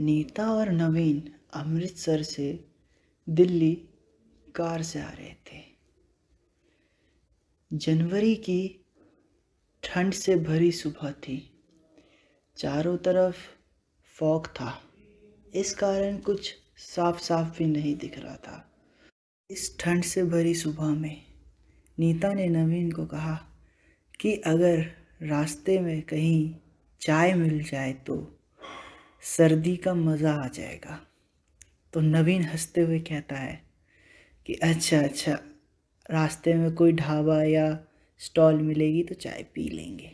नीता और नवीन अमृतसर से दिल्ली कार से आ रहे थे। जनवरी की ठंड से भरी सुबह थी। चारों तरफ़ फॉग था। इस कारण कुछ साफ़ साफ़ भी नहीं दिख रहा था। इस ठंड से भरी सुबह में नीता ने नवीन को कहा कि अगर रास्ते में कहीं चाय मिल जाए तो सर्दी का मज़ा आ जाएगा। तो नवीन हँसते हुए कहता है कि अच्छा अच्छा रास्ते में कोई ढाबा या स्टॉल मिलेगी तो चाय पी लेंगे।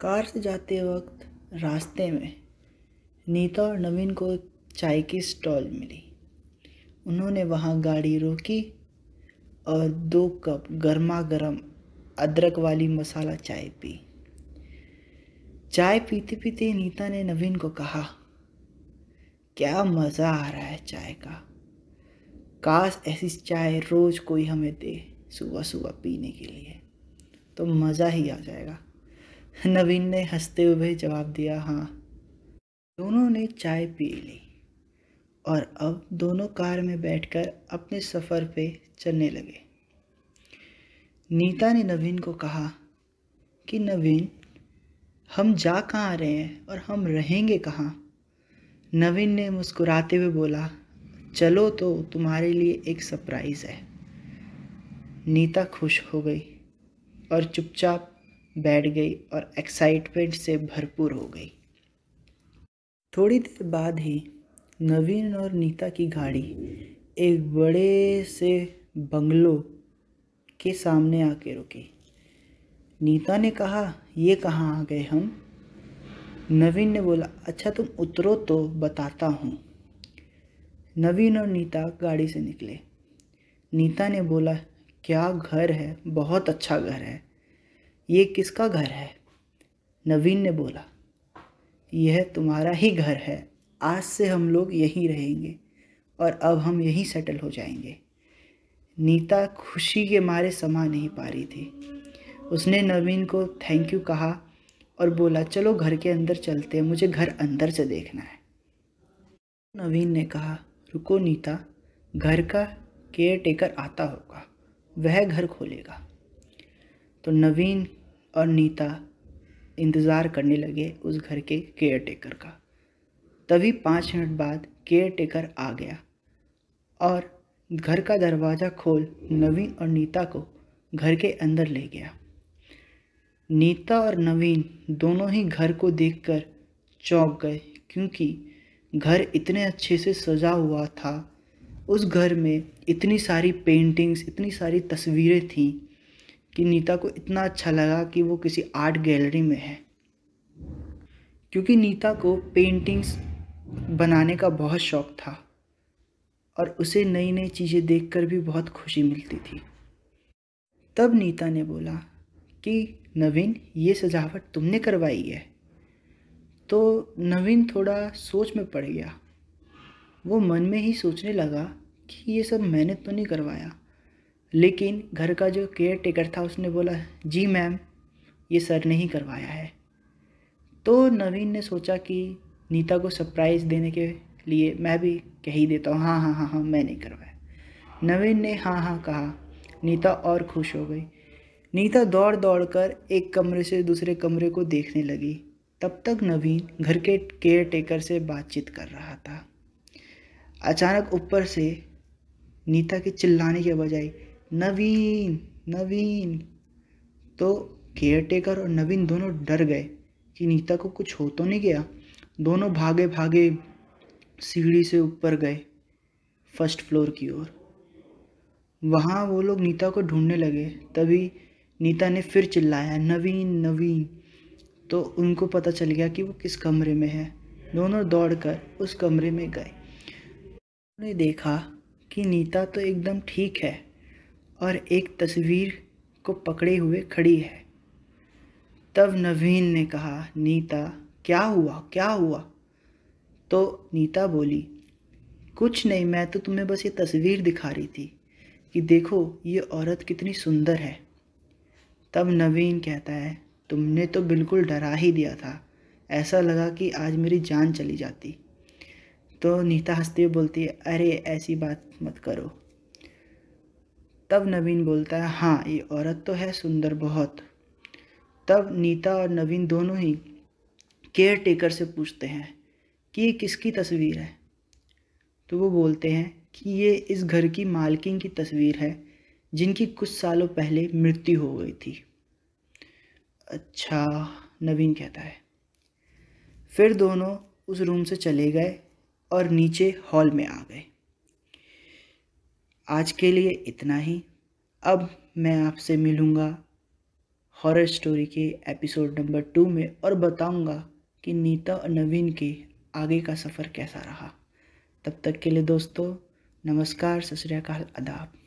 कार से जाते वक्त रास्ते में नीता और नवीन को चाय की स्टॉल मिली। उन्होंने वहाँ गाड़ी रोकी और दो कप गर्मा गर्म अदरक वाली मसाला चाय पी। चाय पीते पीते नीता ने नवीन को कहा, क्या मज़ा आ रहा है चाय का? काश ऐसी चाय रोज़ कोई हमें दे सुबह सुबह पीने के लिए। तो मज़ा ही आ जाएगा। नवीन ने हँसते हुए जवाब दिया हाँ। दोनों ने चाय पी ली और अब दोनों कार में बैठकर अपने सफ़र पे चलने लगे। नीता ने नवीन को कहा कि, नवीन हम जा कहाँ रहे हैं और हम रहेंगे कहाँ? नवीन ने मुस्कुराते हुए बोला, चलो तो तुम्हारे लिए एक सरप्राइज़ है। नीता खुश हो गई और चुपचाप बैठ गई और एक्साइटमेंट से भरपूर हो गई। थोड़ी देर बाद ही नवीन और नीता की गाड़ी एक बड़े से बंगलो के सामने आके रुकी। नीता ने कहा, ये कहाँ आ गए हम? नवीन ने बोला अच्छा तुम उतरो तो बताता हूँ. नवीन और नीता गाड़ी से निकले। नीता ने बोला, क्या घर है? बहुत अच्छा घर है। ये किसका घर है? नवीन ने बोला, यह तुम्हारा ही घर है। आज से हम लोग यहीं रहेंगे और अब हम यहीं सेटल हो जाएँगे। नीता खुशी के मारे समा नहीं पा रही थी। उसने नवीन को थैंक यू कहा और बोला, चलो घर के अंदर चलते हैं, मुझे घर अंदर से देखना है. नवीन ने कहा, रुको नीता, घर का केयर टेकर आता होगा, वह घर खोलेगा. तो नवीन और नीता इंतज़ार करने लगे उस घर के केयर टेकर का। तभी पाँच मिनट बाद केयर टेकर आ गया और घर का दरवाज़ा खोल नवीन और नीता को घर के अंदर ले गया। नीता और नवीन दोनों ही घर को देखकर चौंक गए, क्योंकि घर इतने अच्छे से सजा हुआ था। उस घर में इतनी सारी पेंटिंग्स इतनी सारी तस्वीरें थीं कि नीता को इतना अच्छा लगा कि वो किसी आर्ट गैलरी में है। क्योंकि नीता को पेंटिंग्स बनाने का बहुत शौक़ था और उसे नई नई चीज़ें देखकर भी बहुत खुशी मिलती थी। तब नीता ने बोला कि नवीन, ये सजावट तुमने करवाई है। तो नवीन थोड़ा सोच में पड़ गया। वो मन में ही सोचने लगा कि ये सब मैंने तो नहीं करवाया। लेकिन घर का जो केयर टेकर था, उसने बोला, जी मैम, ये सर ने ही करवाया है। तो नवीन ने सोचा कि नीता को सरप्राइज़ देने के लिए मैं भी कह ही देता हूँ हाँ हाँ हाँ हाँ मैं नहीं करवाया। नवीन ने हाँ हाँ कहा। नीता और खुश हो गई। नीता दौड़ दौड़ कर एक कमरे से दूसरे कमरे को देखने लगी। तब तक नवीन घर के केयर टेकर से बातचीत कर रहा था। अचानक ऊपर से नीता के चिल्लाने के बजाय नवीन नवीन। तो केयर टेकर और नवीन दोनों डर गए कि नीता को कुछ हो तो नहीं गया। दोनों भागे भागे सीढ़ी से ऊपर गए फ़र्स्ट फ्लोर की ओर। वहाँ वो लोग नीता को ढूँढने लगे। तभी नीता ने फिर चिल्लाया, नवीन नवीन। तो उनको पता चल गया कि वो किस कमरे में है। दोनों दौड़कर उस कमरे में गए। उन्होंने देखा कि नीता तो एकदम ठीक है और एक तस्वीर को पकड़े हुए खड़ी है। तब नवीन ने कहा, नीता, क्या हुआ? क्या हुआ? तो नीता बोली, कुछ नहीं, मैं तो तुम्हें बस ये तस्वीर दिखा रही थी कि देखो, ये औरत कितनी सुंदर है। तब नवीन कहता है, तुमने तो बिल्कुल डरा ही दिया था। ऐसा लगा कि आज मेरी जान चली जाती। तो नीता हंसती हुई बोलती है, अरे, ऐसी बात मत करो। तब नवीन बोलता है हाँ ये औरत तो है सुंदर बहुत। तब नीता और नवीन दोनों ही केयर टेकर से पूछते हैं, कि ये किसकी तस्वीर है? तो वो बोलते हैं कि ये इस घर की मालकिन की तस्वीर है। जिनकी कुछ सालों पहले मृत्यु हो गई थी। अच्छा नवीन कहता है। फिर दोनों उस रूम से चले गए और नीचे हॉल में आ गए। आज के लिए इतना ही। अब मैं आपसे मिलूँगा हॉरर स्टोरी के एपिसोड नंबर टू में और बताऊँगा कि नीता और नवीन के आगे का सफ़र कैसा रहा। तब तक के लिए दोस्तों, नमस्कार, सत श्रीकाल आदाब।